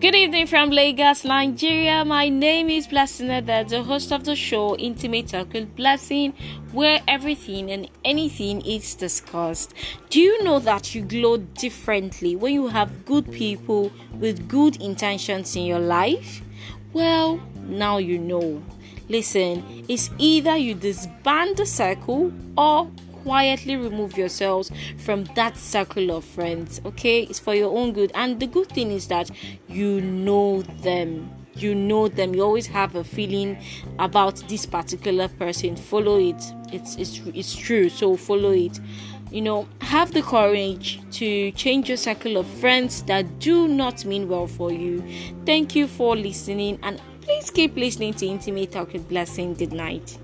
Good evening from Lagos, Nigeria. My name is Blessing Eda, the host of the show Intimate Talk Blessing, where everything and anything is discussed. Do you know that you glow differently when you have good people with good intentions in your life? Well, now you know. Listen, it's either you disband the circle or quietly remove yourselves from that circle of friends okay? It's for your own good. And the good thing is that you know them. You know them. You always have a feeling about this particular person. Follow it. It's it's, it's true. So follow it. You know have the courage to change your circle of friends that do not mean well for you. Thank you for listening and please keep listening to intimate talk with blessing. Good night